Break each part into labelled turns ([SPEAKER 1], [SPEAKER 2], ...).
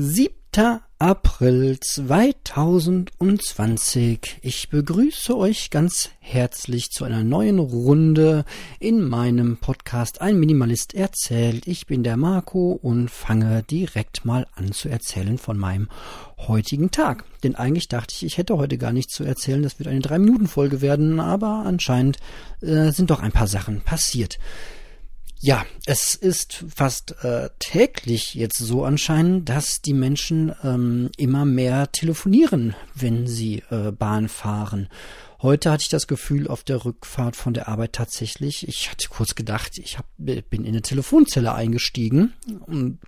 [SPEAKER 1] 7. April 2020. Ich begrüße euch ganz herzlich zu einer neuen Runde in meinem Podcast Ein Minimalist erzählt. Ich bin der Marco und fange direkt mal an zu erzählen von meinem heutigen Tag. Denn eigentlich dachte ich, ich hätte heute gar nichts zu erzählen. Das wird eine 3-Minuten-Folge werden, aber anscheinend äh, sind doch ein paar Sachen passiert. Ja, es ist fast äh, täglich jetzt so anscheinend, dass die Menschen ähm, immer mehr telefonieren, wenn sie äh, Bahn fahren. Heute hatte ich das Gefühl auf der Rückfahrt von der Arbeit tatsächlich, ich hatte kurz gedacht, ich hab, bin in eine Telefonzelle eingestiegen und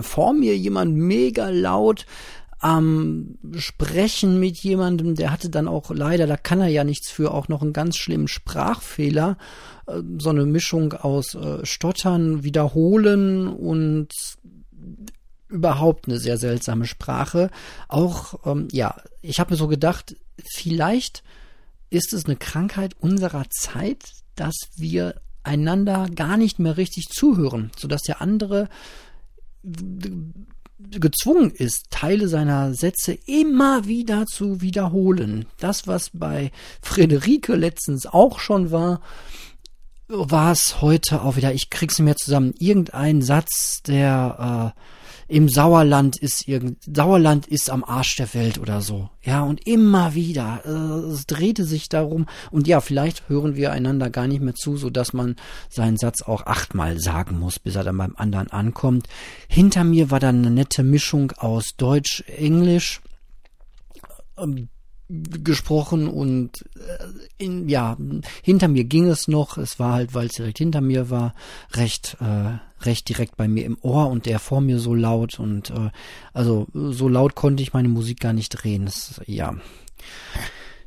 [SPEAKER 1] vor mir jemand mega laut am Sprechen mit jemandem, der hatte dann auch leider, da kann er ja nichts für, auch noch einen ganz schlimmen Sprachfehler äh, so eine Mischung aus äh, Stottern, Wiederholen und überhaupt eine sehr seltsame Sprache. Auch, ähm, ja, ich habe mir so gedacht, vielleicht ist es eine Krankheit unserer Zeit, dass wir einander gar nicht mehr richtig zuhören, sodass der andere gezwungen ist, Teile seiner Sätze immer wieder zu wiederholen. Das, was bei Friederike letztens auch schon war, war es heute auch wieder, ich krieg's mir zusammen, irgendein Satz, der äh, im Sauerland ist irgend Sauerland ist am Arsch der Welt oder so. Ja, und immer wieder. Äh, es drehte sich darum. Und ja, vielleicht hören wir einander gar nicht mehr zu, so dass man seinen Satz auch achtmal sagen muss, bis er dann beim anderen ankommt. Hinter mir war dann eine nette Mischung aus Deutsch, Englisch. Ähm, gesprochen und äh, in, ja, hinter mir ging es noch. Es war halt, weil es direkt hinter mir war, recht, äh, recht direkt bei mir im Ohr und der vor mir so laut und äh, also so laut konnte ich meine Musik gar nicht drehen. Das, ja.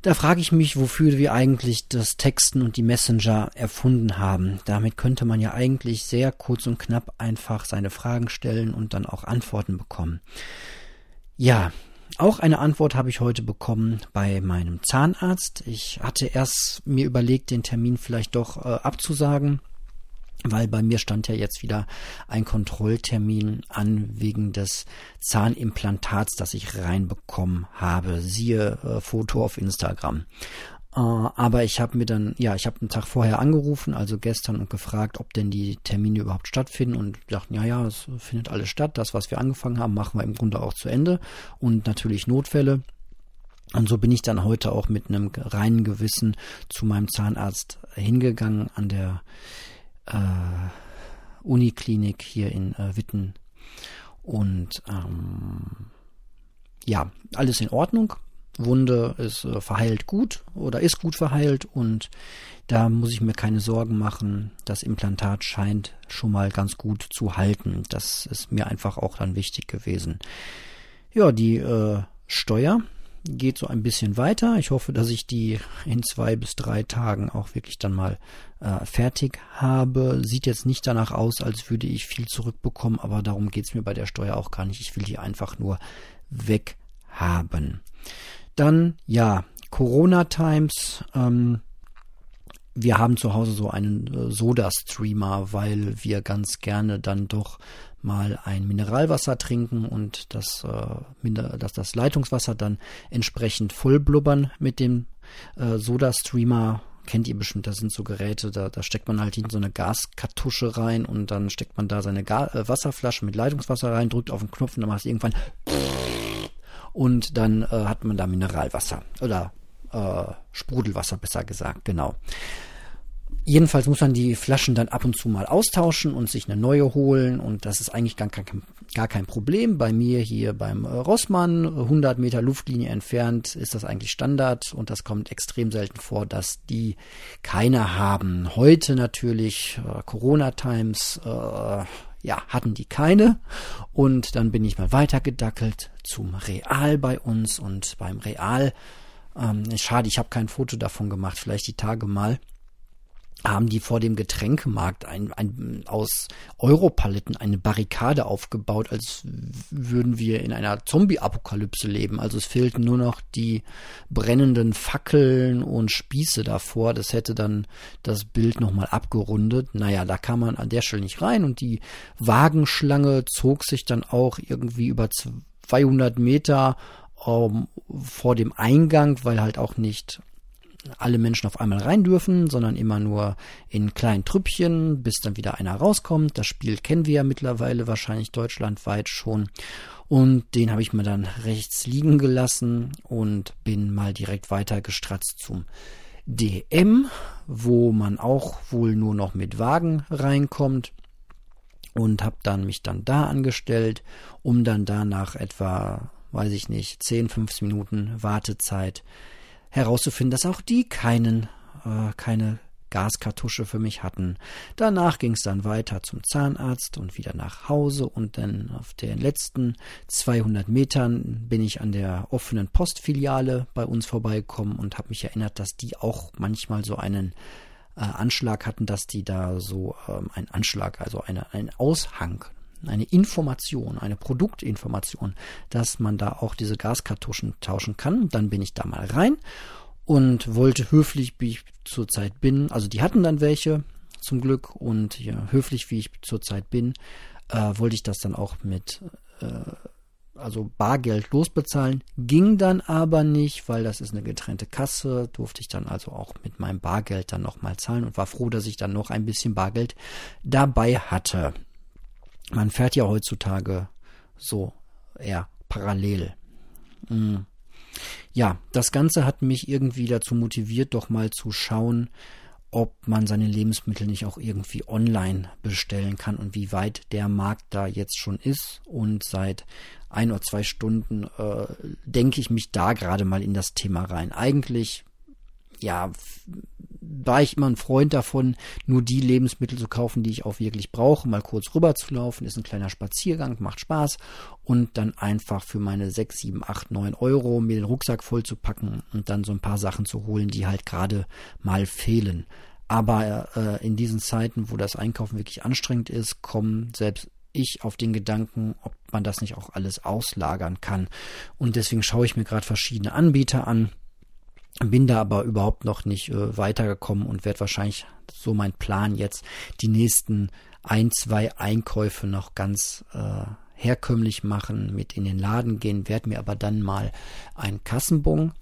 [SPEAKER 1] Da frage ich mich, wofür wir eigentlich das Texten und die Messenger erfunden haben. Damit könnte man ja eigentlich sehr kurz und knapp einfach seine Fragen stellen und dann auch Antworten bekommen. Ja, auch eine Antwort habe ich heute bekommen bei meinem Zahnarzt. Ich hatte erst mir überlegt, den Termin vielleicht doch äh, abzusagen, weil bei mir stand ja jetzt wieder ein Kontrolltermin an wegen des Zahnimplantats, das ich reinbekommen habe. Siehe äh, Foto auf Instagram. Äh, aber ich habe mir dann, ja, ich habe einen Tag vorher angerufen, also gestern, und gefragt, ob denn die Termine überhaupt stattfinden und dachten, ja, ja, es findet alles statt. Das, was wir angefangen haben, machen wir im Grunde auch zu Ende. Und natürlich Notfälle. Und so bin ich dann heute auch mit einem reinen Gewissen zu meinem Zahnarzt hingegangen an der äh, Uniklinik hier in äh, Witten. Und ähm, ja, alles in Ordnung. Wunde ist äh, verheilt gut oder ist gut verheilt und da muss ich mir keine Sorgen machen. Das Implantat scheint schon mal ganz gut zu halten. Das ist mir einfach auch dann wichtig gewesen. Ja, die äh, Steuer geht so ein bisschen weiter. Ich hoffe, dass ich die in zwei bis drei Tagen auch wirklich dann mal äh, fertig habe. Sieht jetzt nicht danach aus, als würde ich viel zurückbekommen, aber darum geht's mir bei der Steuer auch gar nicht. Ich will die einfach nur weghaben. Dann, ja, Corona Times. Ähm, wir haben zu Hause so einen äh, Soda-Streamer, weil wir ganz gerne dann doch mal ein Mineralwasser trinken und das, äh, dass das Leitungswasser dann entsprechend voll blubbern mit dem äh, Soda-Streamer. Kennt ihr bestimmt, das sind so Geräte, da, da steckt man halt in so eine Gaskartusche rein und dann steckt man da seine Ga äh, Wasserflasche mit Leitungswasser rein, drückt auf den Knopf und dann macht es irgendwann und dann äh, hat man da Mineralwasser oder äh, Sprudelwasser besser gesagt, genau. Jedenfalls muss man die Flaschen dann ab und zu mal austauschen und sich eine neue holen und das ist eigentlich gar kein, gar kein Problem. Bei mir hier beim äh, Rossmann, 100 Meter Luftlinie entfernt, ist das eigentlich Standard und das kommt extrem selten vor, dass die keine haben. Heute natürlich äh, Corona Times, äh, ja, hatten die keine. Und dann bin ich mal weitergedackelt zum Real bei uns und beim Real, ähm, schade, ich habe kein Foto davon gemacht, vielleicht die Tage mal. Haben die vor dem Getränkemarkt ein, ein, aus Europaletten eine Barrikade aufgebaut, als würden wir in einer Zombie-Apokalypse leben. Also es fehlten nur noch die brennenden Fackeln und Spieße davor. Das hätte dann das Bild nochmal abgerundet. Naja, da kam man an der Stelle nicht rein und die Wagenschlange zog sich dann auch irgendwie über 200 Meter ähm, vor dem Eingang, weil halt auch nicht alle Menschen auf einmal rein dürfen, sondern immer nur in kleinen Trüppchen, bis dann wieder einer rauskommt. Das Spiel kennen wir ja mittlerweile wahrscheinlich deutschlandweit schon. Und den habe ich mir dann rechts liegen gelassen und bin mal direkt weiter gestratzt zum DM, wo man auch wohl nur noch mit Wagen reinkommt und habe dann mich dann da angestellt, um dann danach etwa, weiß ich nicht, 10, 15 Minuten Wartezeit herauszufinden, dass auch die keinen, äh, keine Gaskartusche für mich hatten. Danach ging es dann weiter zum Zahnarzt und wieder nach Hause und dann auf den letzten 200 Metern bin ich an der offenen Postfiliale bei uns vorbeigekommen und habe mich erinnert, dass die auch manchmal so einen äh, Anschlag hatten, dass die da so ähm, einen Anschlag, also eine, einen Aushang eine Information, eine Produktinformation, dass man da auch diese Gaskartuschen tauschen kann. Dann bin ich da mal rein und wollte höflich, wie ich zurzeit bin, also die hatten dann welche zum Glück. Und ja, höflich, wie ich zurzeit bin, äh, wollte ich das dann auch mit äh, also Bargeld losbezahlen, ging dann aber nicht, weil das ist eine getrennte Kasse, durfte ich dann also auch mit meinem Bargeld dann nochmal zahlen und war froh, dass ich dann noch ein bisschen Bargeld dabei hatte man fährt ja heutzutage so eher parallel. Mhm. Ja, das Ganze hat mich irgendwie dazu motiviert, doch mal zu schauen, ob man seine Lebensmittel nicht auch irgendwie online bestellen kann und wie weit der Markt da jetzt schon ist. Und seit ein oder zwei Stunden äh, denke ich mich da gerade mal in das Thema rein. Eigentlich, ja, war ich immer ein Freund davon, nur die Lebensmittel zu kaufen, die ich auch wirklich brauche, mal kurz rüber zu laufen, ist ein kleiner Spaziergang, macht Spaß und dann einfach für meine 6, 7, 8, 9 Euro mir den Rucksack voll zu packen und dann so ein paar Sachen zu holen, die halt gerade mal fehlen. Aber äh, in diesen Zeiten, wo das Einkaufen wirklich anstrengend ist, kommen selbst ich auf den Gedanken, ob man das nicht auch alles auslagern kann. Und deswegen schaue ich mir gerade verschiedene Anbieter an bin da aber überhaupt noch nicht äh, weitergekommen und werde wahrscheinlich so mein Plan jetzt die nächsten ein, zwei Einkäufe noch ganz äh, herkömmlich machen, mit in den Laden gehen, werde mir aber dann mal einen Kassenbon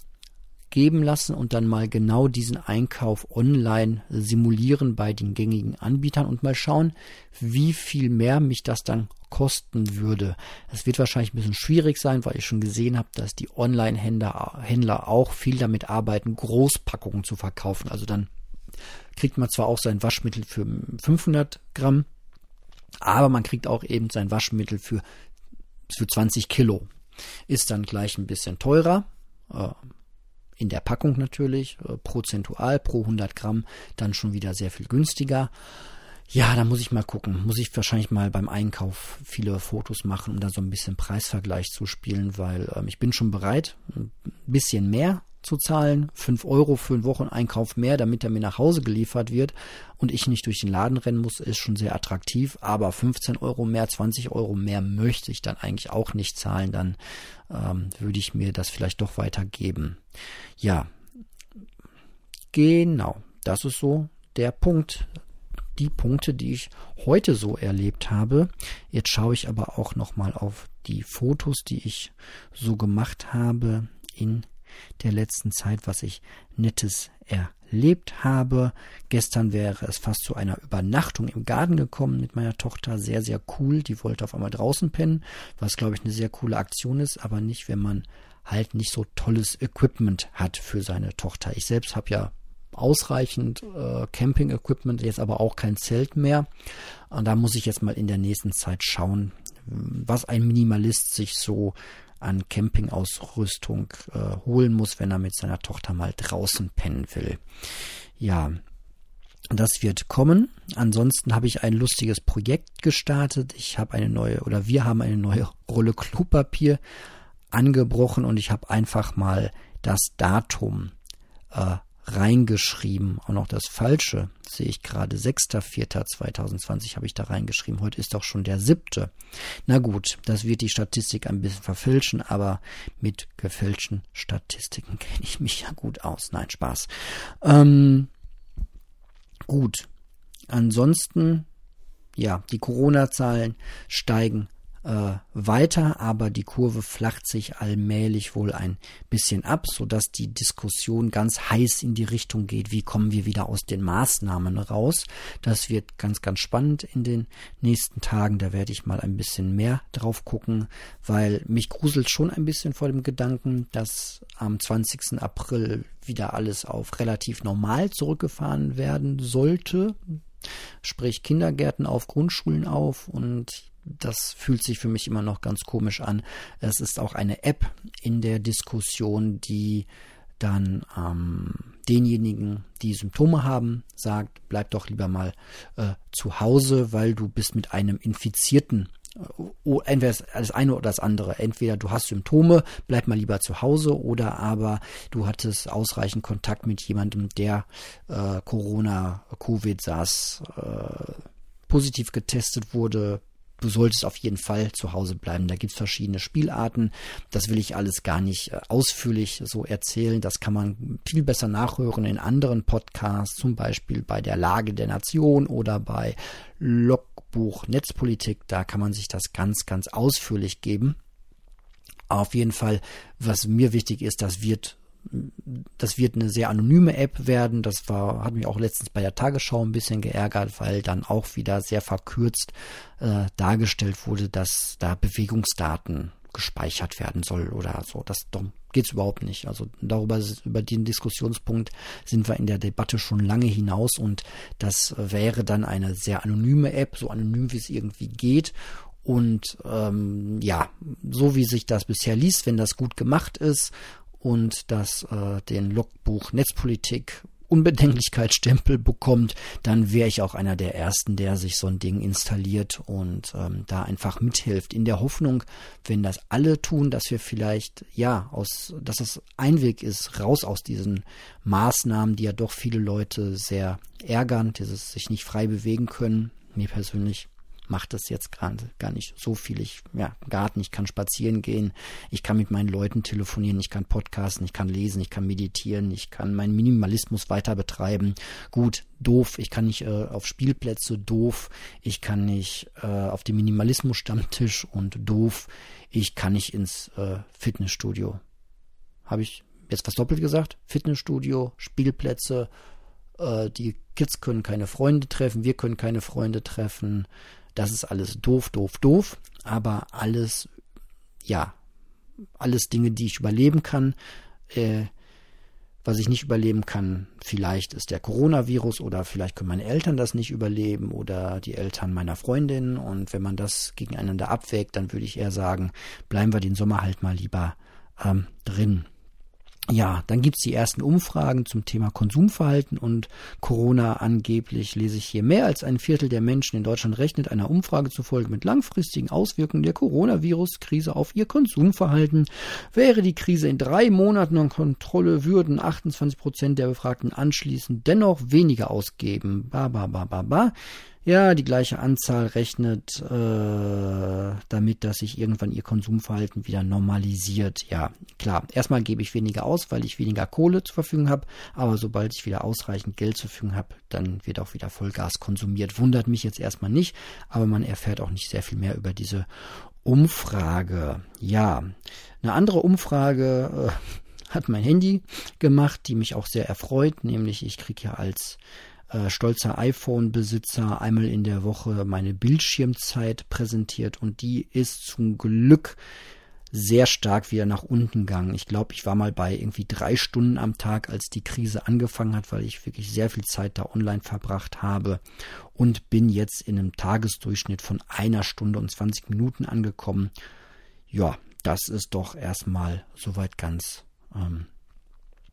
[SPEAKER 1] geben lassen und dann mal genau diesen Einkauf online simulieren bei den gängigen Anbietern und mal schauen, wie viel mehr mich das dann kosten würde. Es wird wahrscheinlich ein bisschen schwierig sein, weil ich schon gesehen habe, dass die Online-Händler auch viel damit arbeiten, Großpackungen zu verkaufen. Also dann kriegt man zwar auch sein Waschmittel für 500 Gramm, aber man kriegt auch eben sein Waschmittel für, für 20 Kilo. Ist dann gleich ein bisschen teurer. Äh, in der Packung natürlich, äh, prozentual pro 100 Gramm dann schon wieder sehr viel günstiger. Ja, da muss ich mal gucken. Muss ich wahrscheinlich mal beim Einkauf viele Fotos machen, um da so ein bisschen Preisvergleich zu spielen, weil ähm, ich bin schon bereit, ein bisschen mehr zu zahlen. fünf Euro für einen Wocheneinkauf mehr, damit er mir nach Hause geliefert wird und ich nicht durch den Laden rennen muss, ist schon sehr attraktiv. Aber 15 Euro mehr, 20 Euro mehr möchte ich dann eigentlich auch nicht zahlen. Dann ähm, würde ich mir das vielleicht doch weitergeben. Ja, genau. Das ist so der Punkt, die Punkte, die ich heute so erlebt habe. Jetzt schaue ich aber auch noch mal auf die Fotos, die ich so gemacht habe in der letzten Zeit, was ich Nettes erlebt habe. Gestern wäre es fast zu einer Übernachtung im Garten gekommen mit meiner Tochter. Sehr, sehr cool. Die wollte auf einmal draußen pennen, was glaube ich eine sehr coole Aktion ist, aber nicht, wenn man halt nicht so tolles Equipment hat für seine Tochter. Ich selbst habe ja ausreichend äh, Camping-Equipment, jetzt aber auch kein Zelt mehr. Und da muss ich jetzt mal in der nächsten Zeit schauen, was ein Minimalist sich so an Campingausrüstung äh, holen muss, wenn er mit seiner Tochter mal draußen pennen will. Ja, das wird kommen. Ansonsten habe ich ein lustiges Projekt gestartet. Ich habe eine neue oder wir haben eine neue Rolle Klopapier angebrochen und ich habe einfach mal das Datum äh, reingeschrieben. Auch noch das Falsche sehe ich gerade. 6.4.2020 habe ich da reingeschrieben. Heute ist doch schon der siebte. Na gut, das wird die Statistik ein bisschen verfälschen, aber mit gefälschten Statistiken kenne ich mich ja gut aus. Nein, Spaß. Ähm, gut. Ansonsten, ja, die Corona-Zahlen steigen äh, weiter, aber die Kurve flacht sich allmählich wohl ein bisschen ab, so dass die Diskussion ganz heiß in die Richtung geht, wie kommen wir wieder aus den Maßnahmen raus. Das wird ganz, ganz spannend in den nächsten Tagen. Da werde ich mal ein bisschen mehr drauf gucken, weil mich gruselt schon ein bisschen vor dem Gedanken, dass am 20. April wieder alles auf relativ normal zurückgefahren werden sollte sprich Kindergärten auf, Grundschulen auf und das fühlt sich für mich immer noch ganz komisch an. Es ist auch eine App in der Diskussion, die dann ähm, denjenigen, die Symptome haben, sagt, bleib doch lieber mal äh, zu Hause, weil du bist mit einem Infizierten Oh, entweder das eine oder das andere. Entweder du hast Symptome, bleib mal lieber zu Hause, oder aber du hattest ausreichend Kontakt mit jemandem, der äh, Corona, Covid, SARS äh, positiv getestet wurde, du solltest auf jeden Fall zu Hause bleiben. Da gibt's verschiedene Spielarten. Das will ich alles gar nicht äh, ausführlich so erzählen. Das kann man viel besser nachhören in anderen Podcasts, zum Beispiel bei der Lage der Nation oder bei Logbuch Netzpolitik. Da kann man sich das ganz, ganz ausführlich geben. Auf jeden Fall, was mir wichtig ist, das wird das wird eine sehr anonyme App werden. Das war, hat mich auch letztens bei der Tagesschau ein bisschen geärgert, weil dann auch wieder sehr verkürzt äh, dargestellt wurde, dass da Bewegungsdaten gespeichert werden soll oder so. Das geht's überhaupt nicht. Also darüber, über den Diskussionspunkt sind wir in der Debatte schon lange hinaus und das wäre dann eine sehr anonyme App, so anonym wie es irgendwie geht. Und ähm, ja, so wie sich das bisher liest, wenn das gut gemacht ist und das äh, den Logbuch Netzpolitik Unbedenklichkeitsstempel bekommt, dann wäre ich auch einer der ersten, der sich so ein Ding installiert und ähm, da einfach mithilft. In der Hoffnung, wenn das alle tun, dass wir vielleicht, ja, aus, dass das ein Weg ist, raus aus diesen Maßnahmen, die ja doch viele Leute sehr ärgern, dieses sich nicht frei bewegen können. Mir persönlich macht das jetzt gerade gar nicht so viel. Ich, ja, Garten, ich kann spazieren gehen, ich kann mit meinen Leuten telefonieren, ich kann podcasten, ich kann lesen, ich kann meditieren, ich kann meinen Minimalismus weiter betreiben. Gut, doof, ich kann nicht äh, auf Spielplätze, doof, ich kann nicht äh, auf den Minimalismus-Stammtisch und doof, ich kann nicht ins äh, Fitnessstudio. Habe ich jetzt was doppelt gesagt? Fitnessstudio, Spielplätze, äh, die Kids können keine Freunde treffen, wir können keine Freunde treffen, das ist alles doof, doof, doof, aber alles, ja, alles Dinge, die ich überleben kann. Äh, was ich nicht überleben kann, vielleicht ist der Coronavirus oder vielleicht können meine Eltern das nicht überleben oder die Eltern meiner Freundin. Und wenn man das gegeneinander abwägt, dann würde ich eher sagen, bleiben wir den Sommer halt mal lieber ähm, drin. Ja, dann gibt's die ersten Umfragen zum Thema Konsumverhalten und Corona angeblich lese ich hier. Mehr als ein Viertel der Menschen in Deutschland rechnet einer Umfrage zufolge mit langfristigen Auswirkungen der Coronavirus-Krise auf ihr Konsumverhalten. Wäre die Krise in drei Monaten unter Kontrolle, würden 28 Prozent der Befragten anschließend dennoch weniger ausgeben. Ba, ba, ba, ba, ba. Ja, die gleiche Anzahl rechnet äh, damit, dass sich irgendwann ihr Konsumverhalten wieder normalisiert. Ja, klar. Erstmal gebe ich weniger aus, weil ich weniger Kohle zur Verfügung habe. Aber sobald ich wieder ausreichend Geld zur Verfügung habe, dann wird auch wieder Vollgas konsumiert. Wundert mich jetzt erstmal nicht, aber man erfährt auch nicht sehr viel mehr über diese Umfrage. Ja, eine andere Umfrage äh, hat mein Handy gemacht, die mich auch sehr erfreut. Nämlich ich kriege ja als äh, stolzer iPhone-Besitzer einmal in der Woche meine Bildschirmzeit präsentiert und die ist zum Glück sehr stark wieder nach unten gegangen. Ich glaube, ich war mal bei irgendwie drei Stunden am Tag, als die Krise angefangen hat, weil ich wirklich sehr viel Zeit da online verbracht habe und bin jetzt in einem Tagesdurchschnitt von einer Stunde und 20 Minuten angekommen. Ja, das ist doch erstmal soweit ganz, ähm,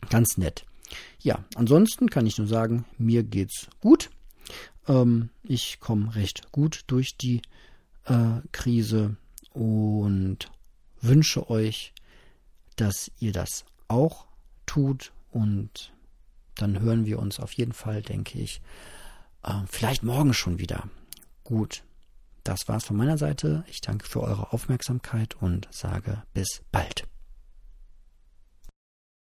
[SPEAKER 1] ganz nett. Ja, ansonsten kann ich nur sagen, mir geht's gut. Ähm, ich komme recht gut durch die äh, Krise und wünsche euch, dass ihr das auch tut und dann hören wir uns auf jeden Fall, denke ich, äh, vielleicht morgen schon wieder. Gut, das war's von meiner Seite. Ich danke für eure Aufmerksamkeit und sage bis bald.